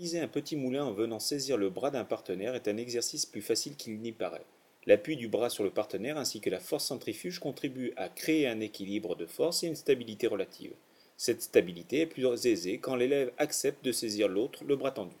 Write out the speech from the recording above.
Utiliser un petit moulin en venant saisir le bras d'un partenaire est un exercice plus facile qu'il n'y paraît. L'appui du bras sur le partenaire ainsi que la force centrifuge contribuent à créer un équilibre de force et une stabilité relative. Cette stabilité est plus aisée quand l'élève accepte de saisir l'autre le bras tendu.